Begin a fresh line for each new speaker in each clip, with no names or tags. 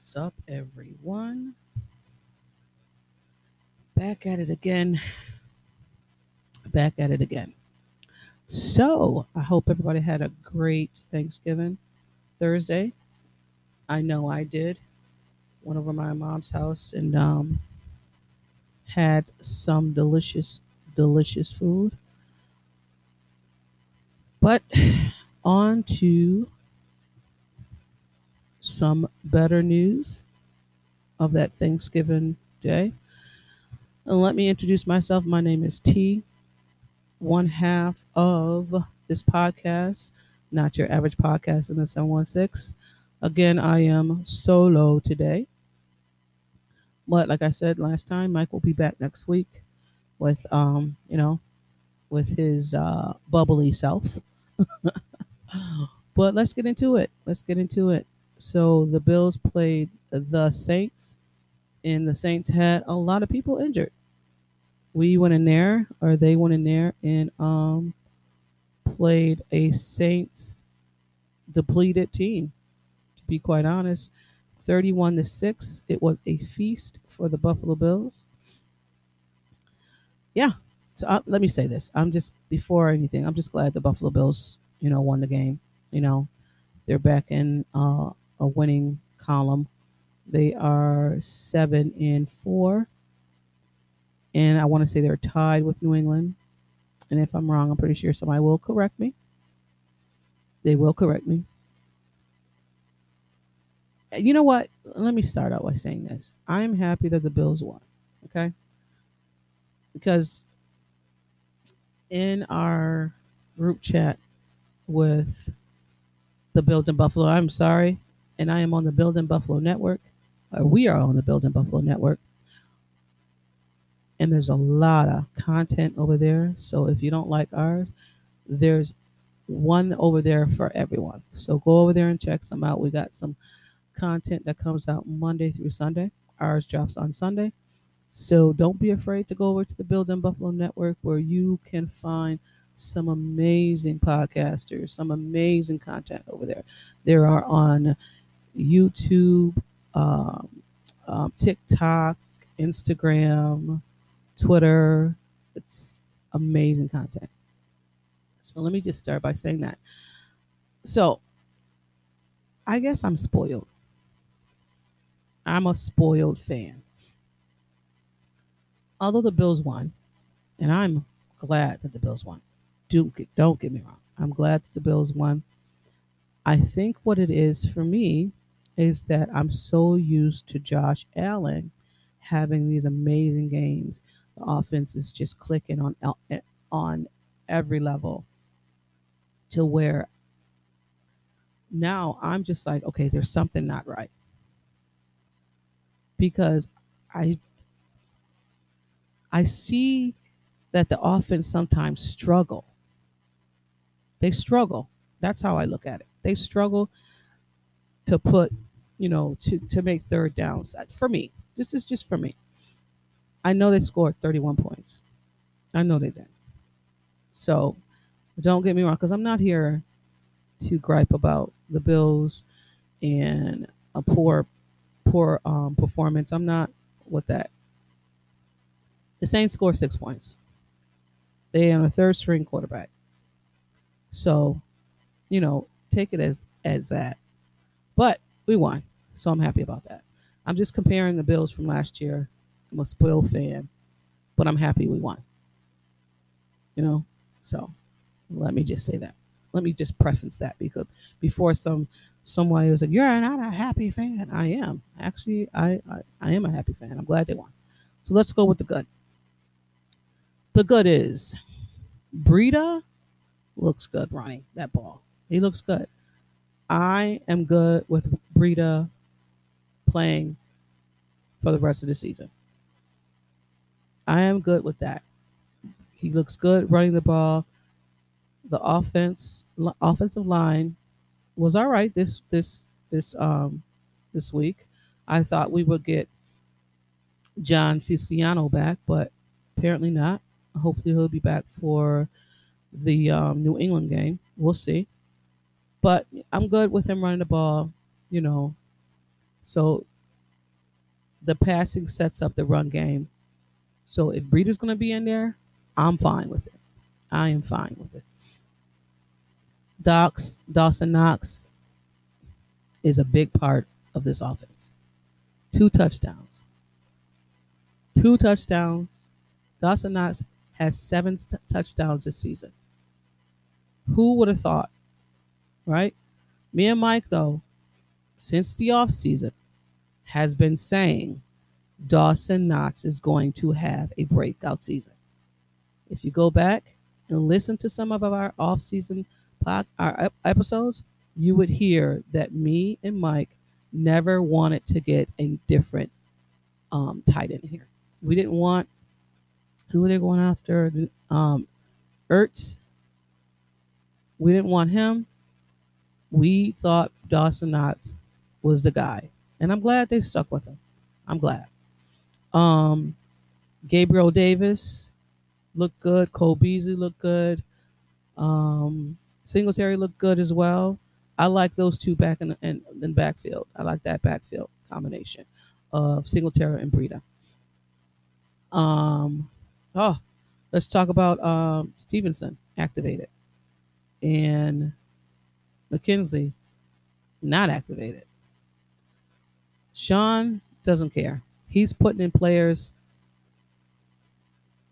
What's up, everyone? Back at it again. Back at it again. So, I hope everybody had a great Thanksgiving Thursday. I know I did. Went over my mom's house and um, had some delicious, delicious food. But on to some better news of that Thanksgiving day. And let me introduce myself. My name is T, one half of this podcast, not your average podcast in the 716. Again, I am solo today. But like I said last time, Mike will be back next week with um, you know, with his uh bubbly self. but let's get into it. Let's get into it. So the Bills played the Saints, and the Saints had a lot of people injured. We went in there, or they went in there, and um, played a Saints depleted team. To be quite honest, thirty-one to six. It was a feast for the Buffalo Bills. Yeah. So uh, let me say this: I'm just before anything, I'm just glad the Buffalo Bills, you know, won the game. You know, they're back in uh, a winning column. They are seven and four. And I want to say they're tied with New England. And if I'm wrong, I'm pretty sure somebody will correct me. They will correct me. You know what? Let me start out by saying this. I'm happy that the Bills won. Okay. Because in our group chat with the Built in Buffalo, I'm sorry, and I am on the Built in Buffalo Network. Or we are on the Built in Buffalo Network. And there's a lot of content over there. So if you don't like ours, there's one over there for everyone. So go over there and check some out. We got some content that comes out Monday through Sunday. Ours drops on Sunday. So don't be afraid to go over to the Built in Buffalo Network where you can find some amazing podcasters, some amazing content over there. There are on YouTube, um, um, TikTok, Instagram, Twitter. It's amazing content. So let me just start by saying that. So I guess I'm spoiled. I'm a spoiled fan. Although the Bills won, and I'm glad that the Bills won. Do, don't get me wrong. I'm glad that the Bills won. I think what it is for me is that I'm so used to Josh Allen having these amazing games. The offense is just clicking on eh, on every level to where now I'm just like, okay, there's something not right. Because I I see that the offense sometimes struggle. They struggle. That's how I look at it. They struggle to put, you know, to to make third downs. For me, this is just for me. I know they scored 31 points. I know they did. So don't get me wrong, because I'm not here to gripe about the Bills and a poor, poor um, performance. I'm not with that. The Saints score six points. They are a third string quarterback. So, you know, take it as as that. But we won. So I'm happy about that. I'm just comparing the Bills from last year. I'm a spoiled fan, but I'm happy we won. You know, so let me just say that. Let me just preface that because before some someone was like, "You're not a happy fan." I am actually. I, I I am a happy fan. I'm glad they won. So let's go with the good. the good is Breida looks good running that ball. He looks good. I am good with Breida playing for the rest of the season. I am good with that. He looks good running the ball. The offense offensive line was all right this this this um this week. I thought we would get Jon Feliciano back, but apparently not. Hopefully he'll be back for the um, New England game. We'll see. But I'm good with him running the ball, you know. So the passing sets up the run game. So if Breida's going to be in there, I'm fine with it. I am fine with it. Docs, Dawson Knox is a big part of this offense. Two touchdowns. Two touchdowns. Dawson Knox has seven t- touchdowns this season. Who would have thought? Right? Me and Mike, though, since the offseason, has been saying Dawson Knox is going to have a breakout season. If you go back and listen to some of our off-season pod, our episodes, you would hear that me and Mike never wanted to get a different um, tight end here. We didn't want who were they going after? Um, Ertz. We didn't want him. We thought Dawson Knox was the guy, and I'm glad they stuck with him. I'm glad. Um, Gabriel Davis looked good. Cole Beasley looked good. Um, Singletary looked good as well. I like those two back in the, in, in backfield. I like that backfield combination of Singletary and Breida. Um, oh, let's talk about um, Stevenson activated and McKenzie not activated. Sean doesn't care. He's putting in players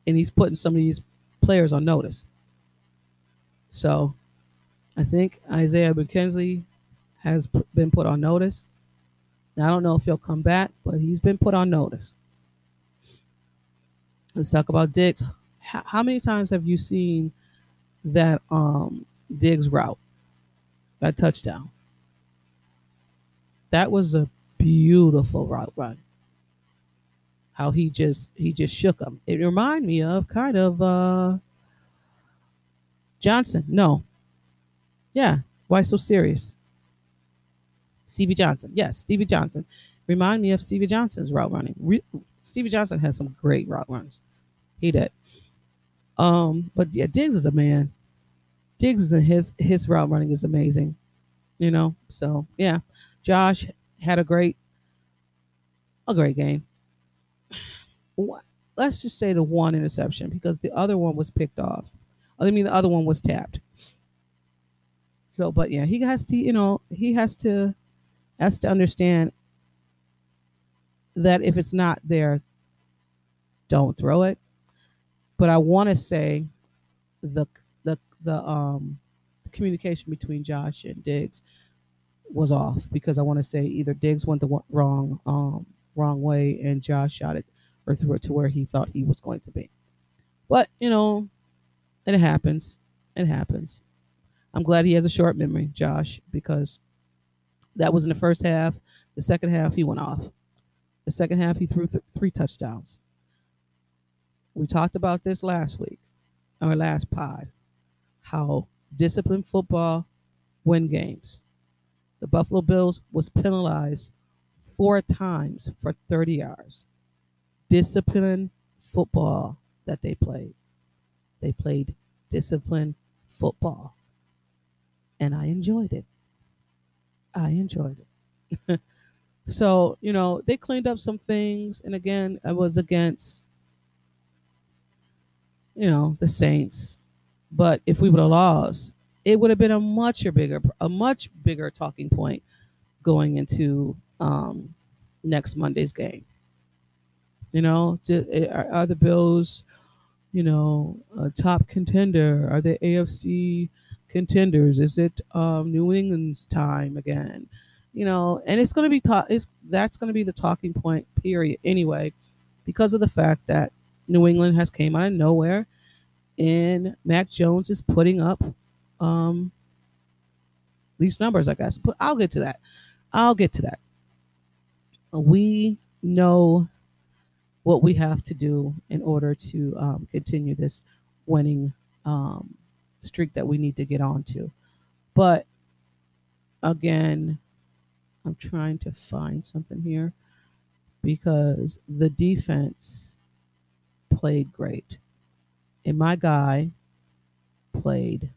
and he's putting some of these players on notice. So I think Isaiah McKenzie has been put on notice. Now, I don't know if he'll come back, but he's been put on notice. Let's talk about Diggs. How, how many times have you seen that um, Diggs route, that touchdown? That was a beautiful route run. How he just he just shook him. It reminded me of kind of uh, Johnson. No, yeah. Why so serious? Stevie Johnson. Yes, Stevie Johnson. Remind me of Stevie Johnson's route running. Re- Stevie Johnson has some great route runs. He did. Um, but yeah, Diggs is a man. Diggs is his his route running is amazing. You know, so yeah. Josh had a great a great game. Let's just say the one interception because the other one was picked off. I mean, the other one was tapped. So, but yeah, he has to, you know, he has to has to understand that if it's not there, don't throw it. But I want to say the the the um communication between Josh and Diggs was off because I want to say either Diggs went the wrong um wrong way and Josh shot it or threw it to where he thought he was going to be. But you know, it happens. It happens. I'm glad he has a short memory, Josh, because that was in the first half. The second half, he went off. The second half, he threw th- three touchdowns. We talked about this last week, our last pod, how disciplined football win games. The Buffalo Bills was penalized four times for 30 yards. Disciplined football that they played. They played disciplined football and I enjoyed it. I enjoyed it. so, you know, they cleaned up some things. And again, I was against, you know, the Saints. But if we would have lost, it would have been a much bigger, a much bigger talking point going into um, next Monday's game. You know, eh, are, are the Bills, you know, a top contender? Are they AFC contenders? Is it um, New England's time again? You know, and it's going to be ta- it's that's going to be the talking point period anyway, because of the fact that New England has came out of nowhere, and Mac Jones is putting up um, these numbers. I guess, but I'll get to that. I'll get to that. We know what we have to do in order to um, continue this winning um, streak that we need to get onto. But again, I'm trying to find something here because the defense played great. And my guy played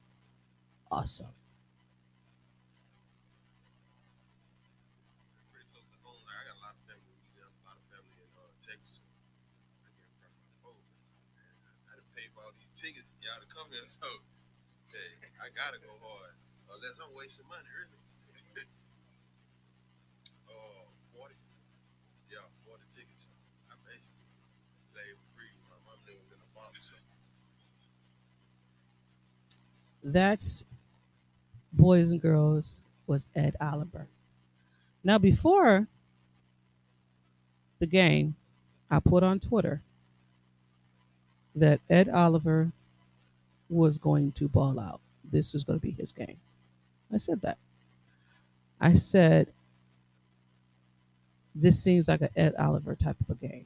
awesome.
pretty close to home. I got a lot of family, a lot of family in uh, Texas. I came from home. And I had to pay for all these tickets, y'all to come here. So, hey, I gotta go hard, unless I'm wasting money, really. Uh, 40, yeah, 40 tickets. I basically played free. My mom lived in a box.
That's boys and girls was Ed Oliver. Now before the game, I put on Twitter that Ed Oliver was going to ball out. This was going to be his game. I said that. I said this seems like an Ed Oliver type of a game.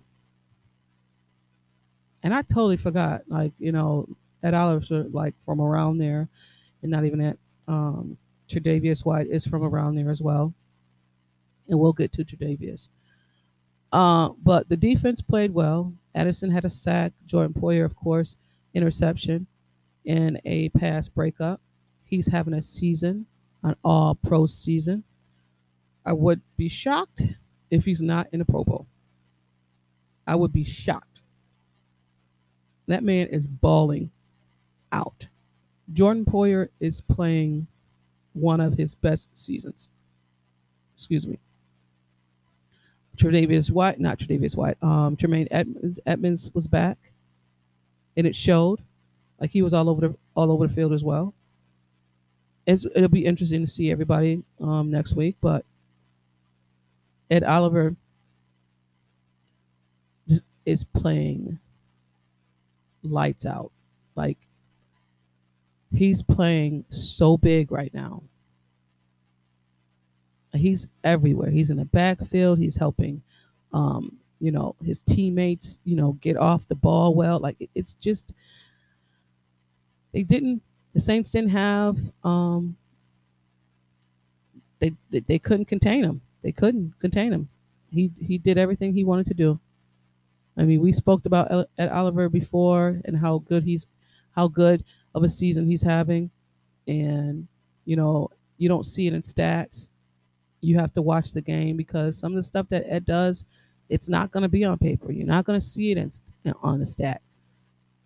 And I totally forgot, like, you know, Ed Oliver, like from around there, and not even at um, Tre'Davious White is from around there as well. And we'll get to Tre'Davious. Uh, but the defense played well. Addison had a sack. Jordan Poyer, of course, interception and a pass breakup. He's having a season, an all pro season. I would be shocked if he's not in the Pro Bowl. I would be shocked. That man is balling out. Jordan Poyer is playing one of his best seasons. Excuse me. Tre'Davious White, not Tre'Davious White, um, Tremaine Edmunds, Edmunds was back, and it showed, like he was all over the all over the field as well. It's, it'll be interesting to see everybody um, next week, but Ed Oliver is playing lights out. Like he's playing so big right now. He's everywhere. He's in the backfield. He's helping, um, you know, his teammates, you know, get off the ball well. Like it- it's just they didn't. The Saints didn't have. Um, they, they couldn't contain him. They couldn't contain him. He he did everything he wanted to do. I mean, we spoke about Ed Oliver before and how good he's, how good of a season he's having, and you know you don't see it in stats. You have to watch the game because some of the stuff that Ed does, it's not going to be on paper. You're not going to see it in, on the stat,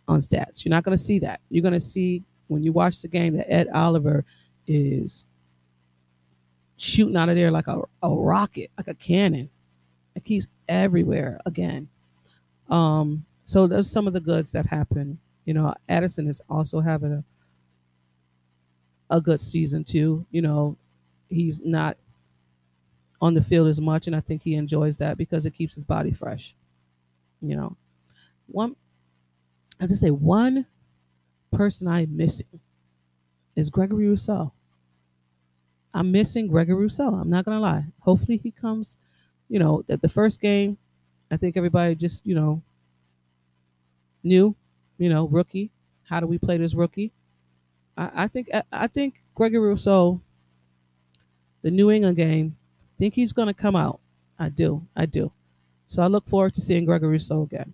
on stats. You're not going to see that. You're going to see when you watch the game that Ed Oliver is shooting out of there like a, a rocket, like a cannon. Like he's everywhere again. Um, so there's some of the goods that happen. You know, Addison is also having a a good season too. You know, he's not on the field as much, and I think he enjoys that because it keeps his body fresh. You know, one I just say one person I'm missing is Gregory Rousseau. I'm missing Gregory Rousseau. I'm not gonna lie. Hopefully he comes. You know, at the first game, I think everybody just you know knew, you know, rookie. How do we play this rookie? I, I think I, I think Gregory Rousseau, the New England game, think he's gonna come out. I do, I do. So I look forward to seeing Gregory Rousseau again.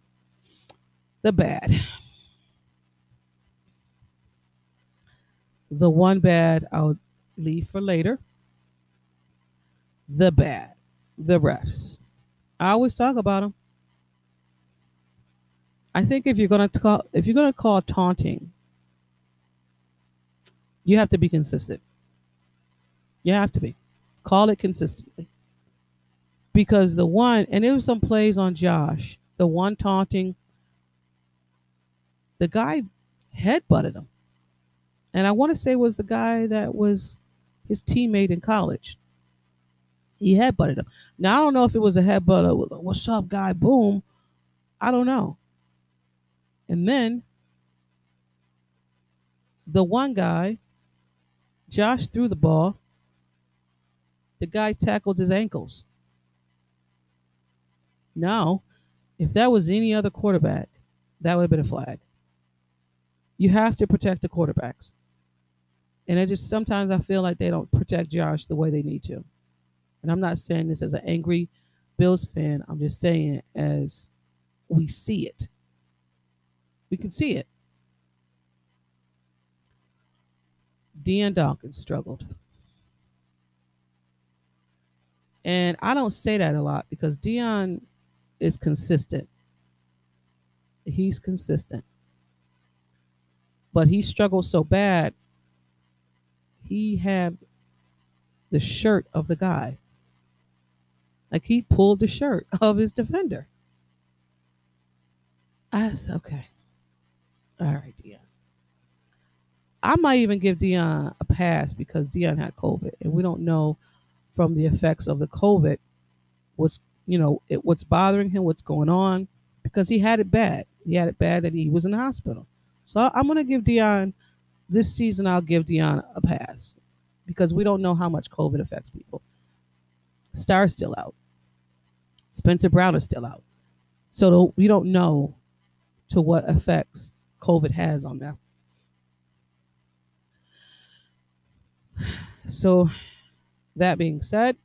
The bad. The one bad I'll leave for later. The bad. The refs. I always talk about them. I think if you're gonna call if you're gonna call taunting, you have to be consistent. You have to be. Call it consistently. Because the one, and it was some plays on Josh, the one taunting, the guy headbutted him. And I want to say was the guy that was his teammate in college. He headbutted him. Now I don't know if it was a headbutt or what's up, guy, boom. I don't know. And then the one guy, Josh threw the ball. The guy tackled his ankles. Now, if that was any other quarterback, that would have been a flag. You have to protect the quarterbacks. And I just sometimes I feel like they don't protect Josh the way they need to. And I'm not saying this as an angry Bills fan. I'm just saying as we see it. We can see it. Dion Dawkins struggled. And I don't say that a lot because Dion is consistent. He's consistent. But he struggled so bad, he had the shirt of the guy. Like he pulled the shirt of his defender. I said, okay. All right, Dion. I might even give Dion a pass because Dion had COVID, and we don't know from the effects of the COVID what's you know it, what's bothering him, what's going on, because he had it bad. He had it bad that he was in the hospital. So I'm gonna give Dion this season. I'll give Dion a pass because we don't know how much COVID affects people. Star's still out. Spencer Brown is still out. So we don't know to what effects COVID has on them. So, that being said,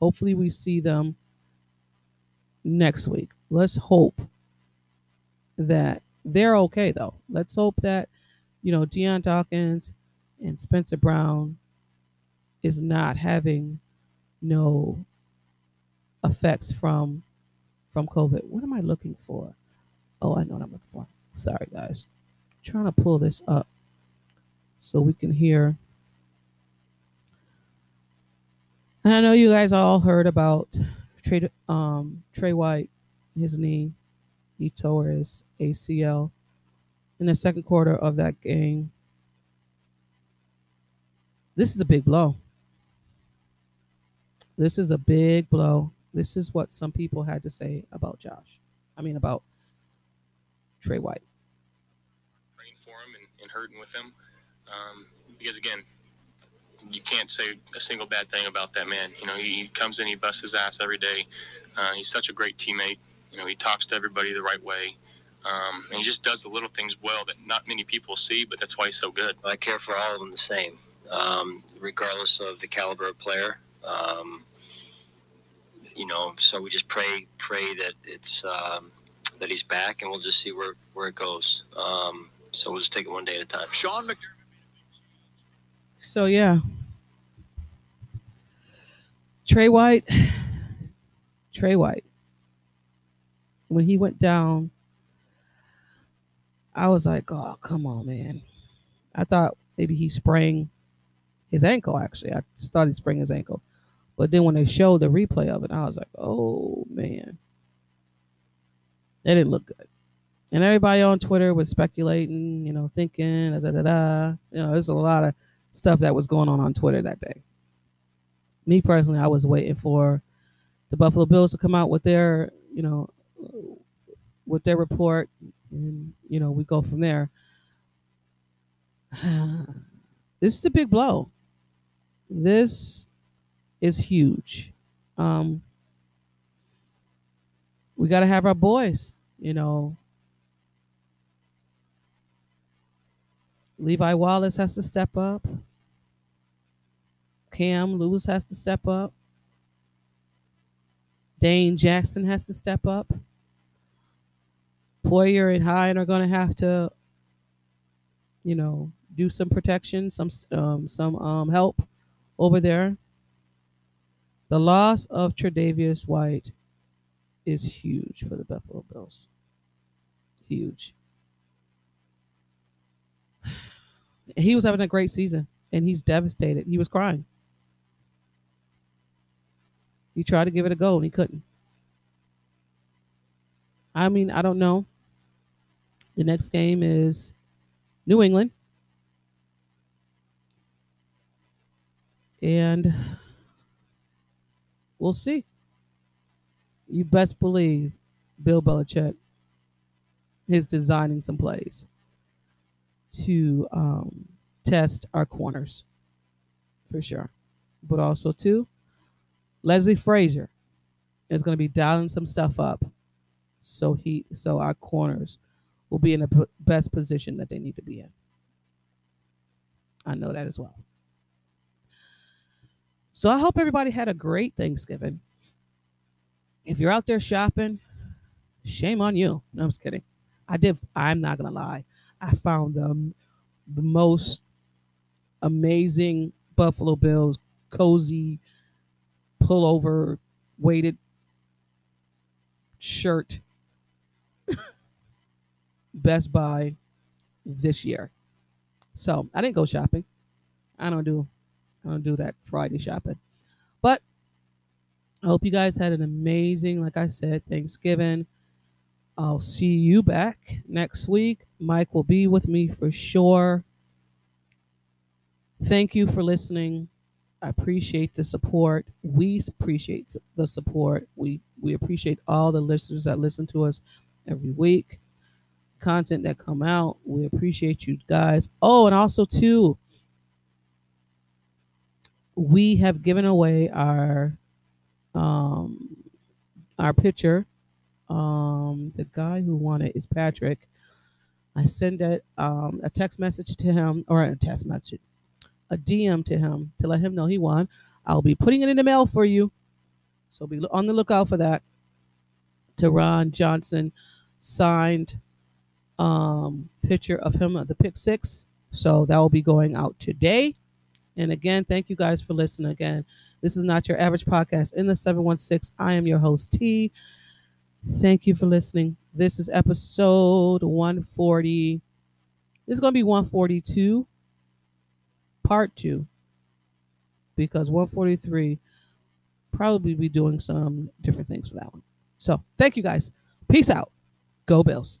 hopefully we see them next week. Let's hope that they're okay, though. Let's hope that, you know, Dion Dawkins and Spencer Brown is not having no effects from from COVID. What am I looking for? Oh, I know what I'm looking for. Sorry, guys. I'm trying to pull this up so we can hear And I know you guys all heard about Tre, um, Tre White, his knee. He tore his ACL in the second quarter of that game. This is a big blow. This is a big blow. This is what some people had to say about Josh. I mean, about Tre White.
Praying for him and, and hurting with him. Um, because, again, you can't say a single bad thing about that man. You know, he, he comes in, he busts his ass every day. Uh, he's such a great teammate. You know, he talks to everybody the right way. Um, and he just does the little things well that not many people see, but that's why he's so good.
I care for all of them the same, um, regardless of the caliber of player. Um, you know, so we just pray, pray that it's um, that he's back, and we'll just see where where it goes. Um, so we'll just take it one day at a time.
Sean McDermott.
So yeah, Tre White, Tre White. When he went down, I was like, "Oh, come on, man!" I thought maybe he sprang his ankle. Actually, I just thought he sprained his ankle, but then when they showed the replay of it, I was like, "Oh man, that didn't look good." And everybody on Twitter was speculating, you know, thinking, da da da. da. You know, there's a lot of stuff that was going on on Twitter that day. Me personally, I was waiting for the Buffalo Bills to come out with their, you know, with their report, and you know, we go from there. this is a big blow. This is huge. Um, we got to have our boys, you know. Levi Wallace has to step up. Cam Lewis has to step up. Dane Jackson has to step up. Poyer and Hyde are going to have to, you know, do some protection, some um, some um, help over there. The loss of Tre'Davious White is huge for the Buffalo Bills. Huge. He was having a great season, and he's devastated. He was crying. He tried to give it a go, and he couldn't. I mean, I don't know. The next game is New England. And we'll see. You best believe Bill Belichick is designing some plays to um, test our corners for sure. But also too, Leslie Frazier is going to be dialing some stuff up, so he so our corners will be in the p- best position that they need to be in. I know that as well. So I hope everybody had a great Thanksgiving. If you're out there shopping, shame on you. No, I'm just kidding. I did. I'm not gonna lie. I found um, the most amazing Buffalo Bills cozy pullover weighted shirt Best Buy this year. So I didn't go shopping. I don't do I don't do that Friday shopping. But I hope you guys had an amazing, like I said, Thanksgiving. I'll see you back next week. Mike will be with me for sure. Thank you for listening. I appreciate the support. We appreciate the support. We we appreciate all the listeners that listen to us every week. Content that come out. We appreciate you guys. Oh, and also too, we have given away our um our picture. Um the guy who won it is Patrick. I send it um a text message to him or a text message a DM to him to let him know he won. I'll be putting it in the mail for you. So be on the lookout for that. Taron Johnson signed um picture of him at the pick six. So that will be going out today. And again, thank you guys for listening. Again, this is not your average podcast in the 716. I am your host, T. Thank you for listening. This is episode 140. This is going to be 142 part two because 143 probably be doing some different things for that one. So thank you guys. Peace out. Go Bills.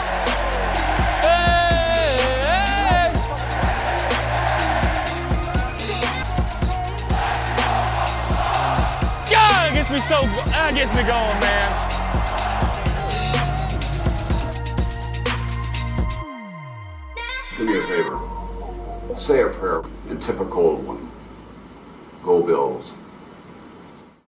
me so, that gets me going, man.
Do me a favor. Say a prayer in typical one. Go Bills.